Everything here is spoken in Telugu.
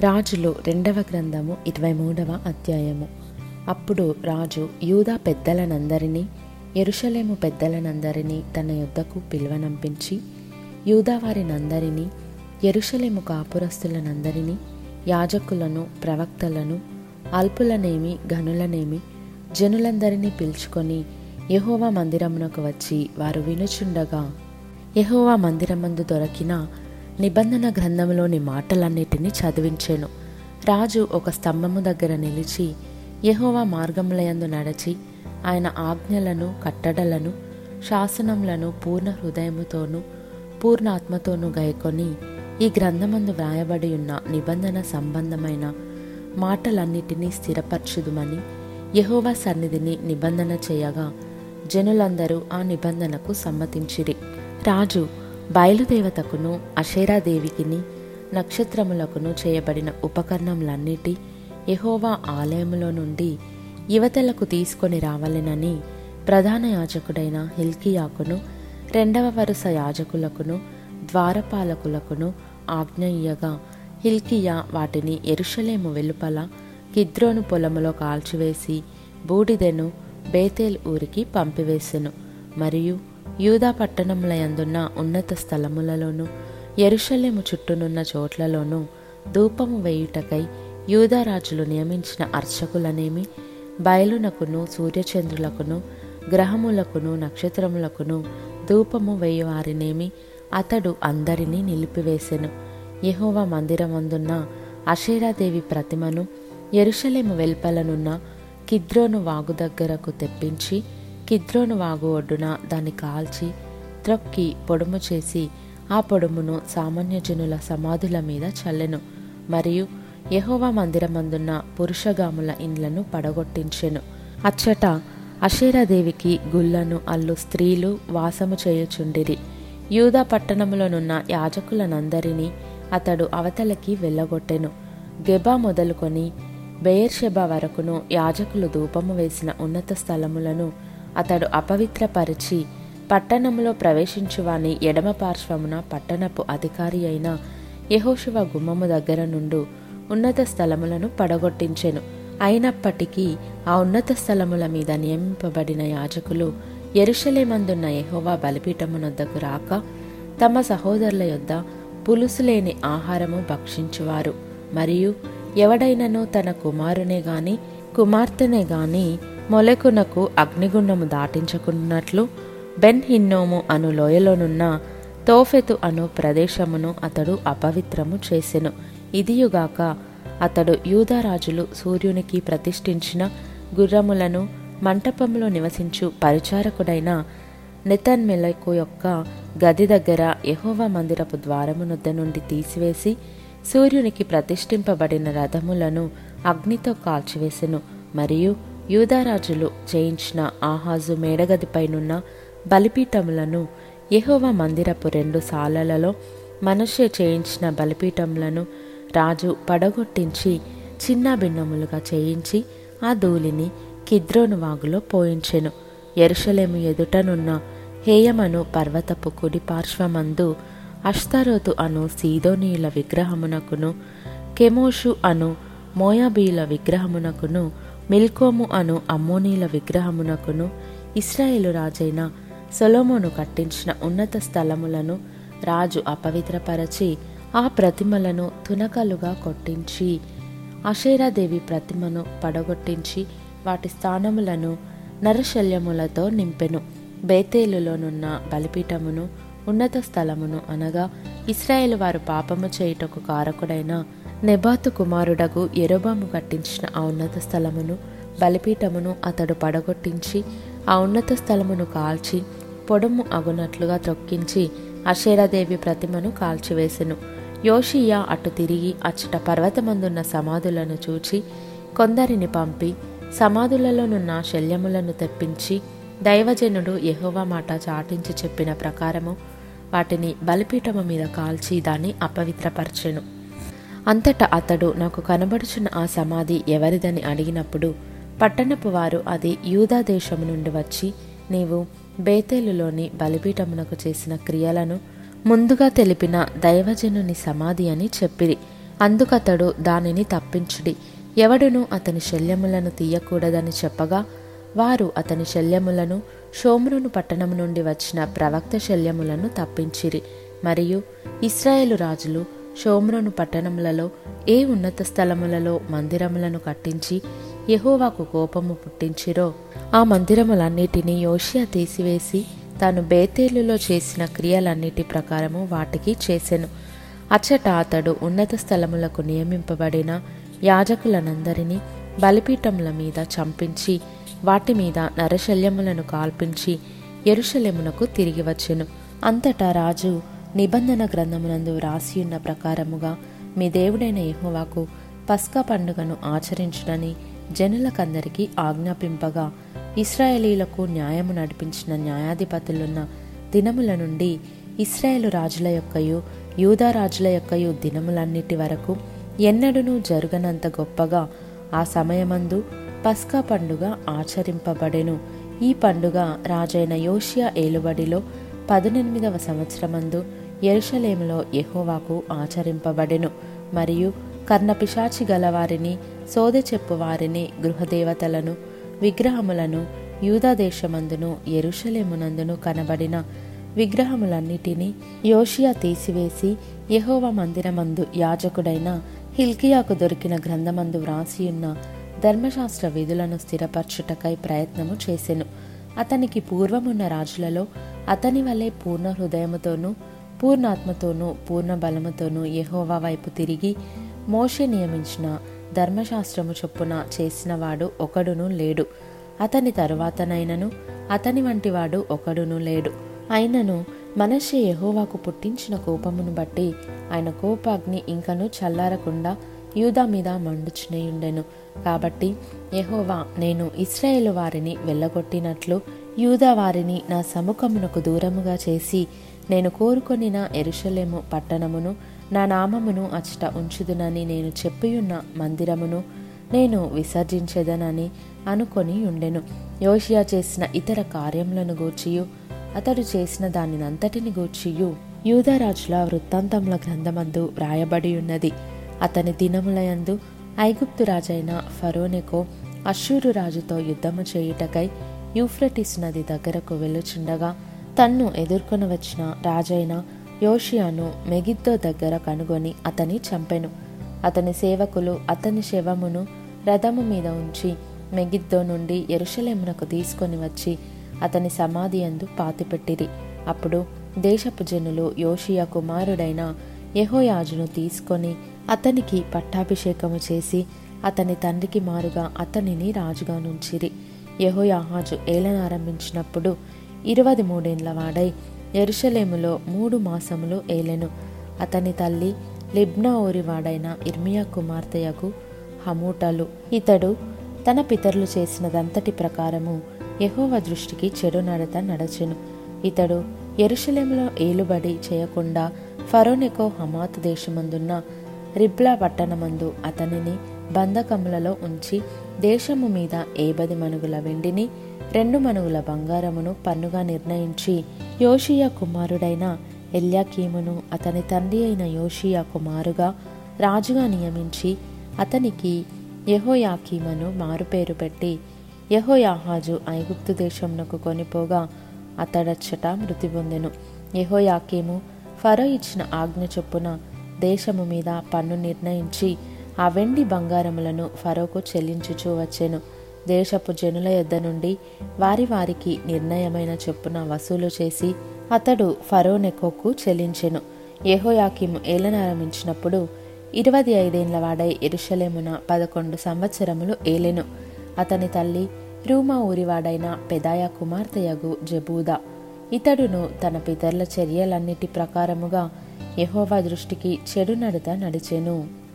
రాజులు రెండవ గ్రంథము ఇరవై మూడవ అధ్యాయము. అప్పుడు రాజు యూదా పెద్దలనందరినీ ఎరుషలేము పెద్దలనందరినీ తన యొద్దకు పిలువనంపించి యూదావారినందరినీ ఎరుషలేము కాపురస్తులనందరినీ యాజకులను ప్రవక్తలను అల్పులనేమి గనులనేమి జనులందరినీ పిలుచుకొని యహోవా మందిరమునకు వచ్చి వారు వినుచుండగా యహోవా మందిరమందు దొరికిన నిబంధన గ్రంథంలోని మాటలన్నిటినీ చదివించెను. రాజు ఒక స్తంభము దగ్గర నిలిచి యహోవా మార్గములయందు నడచి ఆయన ఆజ్ఞలను కట్టడలను శాసనములను పూర్ణ హృదయముతోనూ పూర్ణ ఆత్మతోనూ గైకొని ఈ గ్రంథమందు వ్రాయబడి ఉన్న నిబంధన సంబంధమైన మాటలన్నిటినీ స్థిరపరచుదుమని యహోవా సన్నిధిని నిబంధన చేయగా జనులందరూ ఆ నిబంధనకు సమ్మతించిరి. రాజు బయలుదేవతకును అషేరాదేవికిని నక్షత్రములకును చేయబడిన ఉపకరణములన్నిటి యహోవా ఆలయములో నుండి యువతలకు తీసుకొని రావాలెనని ప్రధాన యాజకుడైన హిల్కియాకును రెండవ వరుస యాజకులకును ద్వారపాలకులకును ఆజ్ఞ ఇయ్యగా హిల్కియా వాటిని ఎరుషలేము వెలుపల కిద్రోను పొలములో కాల్చివేసి బూడిదెను బేతేల్ ఊరికి పంపివేసెను. మరియు యూదా పట్టణములయందున్న ఉన్నత స్థలములలోనూ ఎరుషలేము చుట్టూనున్న చోట్లలోనూ ధూపము వేయుటకై యూదారాజులు నియమించిన అర్చకులనేమి బయలునకును సూర్యచంద్రులకును గ్రహములకును నక్షత్రములకును ధూపము వేయువారినేమి అతడు అందరినీ నిలిపివేసెను. యెహోవా మందిరమందున్న అషేరాదేవి ప్రతిమను ఎరుషలేము వెల్పలనున్న కిద్రోను వాగు దగ్గరకు తెప్పించి కిద్రోను వాగు ఒడ్డున దాన్ని కాల్చి త్రొక్కి పొడుము చేసి ఆ పొడుమును సామాన్య జనుల సమాధుల మీద చల్లెను. మరియు యహోవా మందిరమందున్న పురుషగాముల ఇండ్లను పడగొట్టించెను. అచ్చట అషేరాదేవికి గుళ్ళను అల్లు స్త్రీలు వాసము చేయుచుండిరి. యూదా పట్టణములోనున్న యాజకులనందరినీ అతడు అవతలకి వెళ్ళగొట్టెను. గెబా మొదలుకొని బెయర్షెబా వరకును యాజకులు ధూపము వేసిన ఉన్నత స్థలములను అతడు అపవిత్రపరిచి పట్టణంలో ప్రవేశించువాని ఎడమ పార్శ్వమున పట్టణపు అధికారి అయిన యహోశివ గుమ్మము దగ్గర నుండు ఉన్నత స్థలములను పడగొట్టించెను. అయినప్పటికీ ఆ ఉన్నత స్థలముల మీద నియమింపబడిన యాజకులు ఎరుషలేమందున్న యహోవా బలిపీఠమునొద్దకు రాక తమ సహోదరుల యొద్ద పులుసు లేని ఆహారము భక్షించువారు. మరియు ఎవడైనను తన కుమారునే గాని కుమార్తెనే గాని మొలకునకు అగ్నిగుండము దాటించకున్నట్లు బెన్ హిన్నోము అను లోయలోనున్న తోఫెతు అను ప్రదేశమును అతడు అపవిత్రము చేసెను. ఇదియుగాక అతడు యూదరాజులు సూర్యునికి ప్రతిష్ఠించిన గుర్రములను మంటపంలో నివసించు పరిచారకుడైన నెతన్మెలకు యొక్క గది దగ్గర యహోవ మందిరపు ద్వారమునొద్ద నుండి తీసివేసి సూర్యునికి ప్రతిష్ఠింపబడిన రథములను అగ్నితో కాల్చివేసెను. మరియు యూదారాజులు చేయించిన ఆహాజు మేడగదిపైనున్న బలిపీఠములను ఎహోవ మందిరపు రెండు సాలలలో మనుష్య చేయించిన బలిపీఠములను రాజు పడగొట్టించి చిన్న భిన్నములుగా చేయించి ఆ ధూళిని కిద్రోను వాగులో పోయించెను. ఎరుషలేము ఎదుటనున్న హేయమను పర్వతపు కుడి పార్శ్వమందు అష్తారోతు అను సీదోనీయుల విగ్రహమునకును కెమోషు అను మోయాబీల విగ్రహమునకును మిల్కోము అను అమ్మోనీల విగ్రహమునకును ఇస్రాయేలు రాజైన సొలోమోను కట్టించిన ఉన్నత స్థలములను రాజు అపవిత్రపరచి ఆ ప్రతిమలను తునకలుగా కొట్టించి అషేరాదేవి ప్రతిమను పడగొట్టించి వాటి స్థానములను నరశల్యములతో నింపెను. బేతేలులోనున్న బలిపీఠమును ఉన్నత స్థలమును అనగా ఇస్రాయేల్ వారు పాపము చేయుటకు కారకుడైన నెబాతు కుమారుడగు ఎరోబాము కట్టించిన ఆ ఉన్నత స్థలమును బలిపీఠమును అతడు పడగొట్టించి ఆ ఉన్నత స్థలమును కాల్చి పొడము అగునట్లుగా త్రొక్కించి అషేరాదేవి ప్రతిమను కాల్చివేసెను. యోషియా అటు తిరిగి అచ్చట పర్వతమందున్న సమాధులను చూచి కొందరిని పంపి సమాధులలోనున్న శల్యములను తెప్పించి దైవజనుడు యెహోవా మాట చాటించి చెప్పిన ప్రకారము వాటిని బలిపీఠము మీద కాల్చి దాన్ని అపవిత్రపరచెను. అంతటా అతడు నాకు కనబడుచున్న ఆ సమాధి ఎవరిదని అడిగినప్పుడు పట్టణపు వారు అది యూదా దేశము నుండి వచ్చి నీవు బేతేలులోని బలిపీఠమునకు చేసిన క్రియలను ముందుగా తెలిపిన దైవజనుని సమాధి అని చెప్పిరి. అందుకతడు దానిని తప్పించుడి. ఎవడును అతని శల్యములను తీయకూడదని చెప్పగా వారు అతని శల్యములను షోమ్రును పట్టణం నుండి వచ్చిన ప్రవక్త శల్యములను తప్పించిరి. మరియు ఇస్రాయేలు రాజులు షోమ్రోను పట్టణములలో ఏ ఉన్నత స్థలములలో మందిరములను కట్టించి యహోవాకు కోపము పుట్టించిరో ఆ మందిరములన్నిటినీ యోషియా తీసివేసి తాను బేతేలులో చేసిన క్రియలన్నిటి ప్రకారము వాటికి చేసెను. అచ్చట అతడు ఉన్నత స్థలములకు నియమింపబడిన యాజకులనందరినీ బలిపీఠముల మీద చంపించి వాటి మీద నరశల్యములను కాల్పించి ఎరుషలేమునకు తిరిగి వచ్చెను. అంతటా రాజు నిబంధన గ్రంథమునందు వ్రాసియున్న ప్రకారముగా మీ దేవుడైన యహోవాకు పస్కా పండుగను ఆచరించడని జనులకందరికీ ఆజ్ఞాపింపగా ఇస్రాయేలీలకు న్యాయము నడిపించిన న్యాయాధిపతులున్న దినముల నుండి ఇస్రాయేలు రాజుల యొక్కయు యూదా రాజుల యొక్కయు దినములన్నిటి వరకు ఎన్నడూనూ జరగనంత గొప్పగా ఆ సమయమందు పస్కా పండుగ ఆచరింపబడెను. ఈ పండుగ రాజైన యోషియా ఏలుబడిలో పదునెనిమిదవ సంవత్సరమందు ఎరుషలేములో యహోవాకు ఆచరింపబడెను. మరియు కర్ణపిశాచి గలవారిని సోదె చెప్పువారిని గృహదేవతలను విగ్రహములను యూదాదేశమందును ఎరుషలేమునందును కనబడిన విగ్రహములన్నిటినీ యోషియా తీసివేసి యహోవ మందిరమందు యాజకుడైన హిల్కియాకు దొరికిన గ్రంథమందు వ్రాసియున్న ధర్మశాస్త్ర విధులను స్థిరపరచుటకై ప్రయత్నము చేసెను. అతనికి పూర్వమున్న రాజులలో అతని వల్లే పూర్ణ హృదయముతోనూ పూర్ణాత్మతోనూ పూర్ణ బలముతోనూ యహోవా వైపు తిరిగి మోషే నియమించిన ధర్మశాస్త్రము చొప్పున చేసినవాడు ఒకడును లేడు. అతని తరువాతనైనను అతని వంటివాడు ఒకడును లేడు. అయినను మనషే యహోవాకు పుట్టించిన కోపమును బట్టి ఆయన కోపాగ్ని ఇంకను చల్లారకుండా యూదా మీద మండుచునేయుండెను. కాబట్టి యహోవా నేను ఇస్రాయేల్ వారిని వెళ్ళగొట్టినట్లు యూదా వారిని నా సముఖమునకు దూరముగా చేసి నేను కోరుకొనిన ఎరుషలేము పట్టణమును నా నామమును అచ్చట ఉంచుదునని నేను చెప్పియున్న మందిరమును నేను విసర్జించేదనని అనుకొని ఉండెను. యోషియా చేసిన ఇతర కార్యములను గూర్చియు అతడు చేసిన దానినంతటిని గూర్చియు. యూదరాజుల వృత్తాంతముల గ్రంథమందు వ్రాయబడి ఉన్నది అతని దినములయందు ఐగుప్తు రాజైన ఫరోనెకో అశ్షూరు రాజుతో యుద్ధము చేయుటకై యూఫ్రటిస్ నది దగ్గరకు వెళ్ళుచుండగా తన్ను ఎదుర్కొని వచ్చిన రాజైన యోషియాను మెగిద్దో దగ్గర కనుగొని అతని చంపెను. అతని సేవకులు అతని శవమును రథము మీద ఉంచి మెగిద్దో నుండి ఎరుషలేమునకు తీసుకొని వచ్చి అతని సమాధి అందు పాతిపెట్టిరి. అప్పుడు దేశపు జనులు యోషియా కుమారుడైన యహోయాజును తీసుకొని అతనికి పట్టాభిషేకము చేసి అతని తండ్రికి మారుగా అతనిని రాజుగా నుంచిరి. యహోయాహాజు ఏలనారంభించినప్పుడు ఇరవది మూడేండ్ల వాడై ఎరుషలేములో మూడు మాసములు ఏలెను. అతని తల్లి లిబ్నా ఓరివాడైన ఇర్మియా కుమార్తెయకు హమూటలు. ఇతడు తన పితరులు చేసినదంతటి ప్రకారము యహోవ దృష్టికి చెడు నడత నడచెను. ఇతడు ఎరుషలేములో ఏలుబడి చేయకుండా ఫరోనెకో హమాత్ దేశమందున్న రిబ్లా పట్టణమందు అతనిని బంధకములలో ఉంచి దేశము మీద ఏబది మనుగుల వెండిని రెండు మనుగుల బంగారమును పన్నుగా నిర్ణయించి యోషియా కుమారుడైన ఎల్యాకీమును అతని తండ్రి అయిన యోషియా కుమారుగా రాజుగా నియమించి అతనికి యహోయాకీమను మారుపేరు పెట్టి యహోయాహాజు ఐగుప్తు దేశమునకు కొనిపోగా అతడచ్చట మృతి పొందెను. యహోయాకీము ఫరో ఇచ్చిన ఆజ్ఞ చొప్పున దేశము మీద పన్ను నిర్ణయించి ఆ వెండి బంగారములను ఫరోకు చెల్లించుచూ వచ్చెను. దేశపు జనుల యొద్ద నుండి వారి వారికి నిర్ణయమైన చొప్పున వసూలు చేసి అతడు ఫరో నెకోకు చెల్లించెను. యెహోయాకిము ఏలనారంభించినప్పుడు ఇరవై ఐదేండ్ల వాడై ఎరుషలేమున పదకొండు సంవత్సరములు ఏలెను. అతని తల్లి రూమా ఊరివాడైన పెదాయ కుమార్తెయగు జబూదా. ఇతడును తన పితరుల చర్యలన్నిటి ప్రకారముగా యహోవా దృష్టికి చెడు నడత నడిచెను.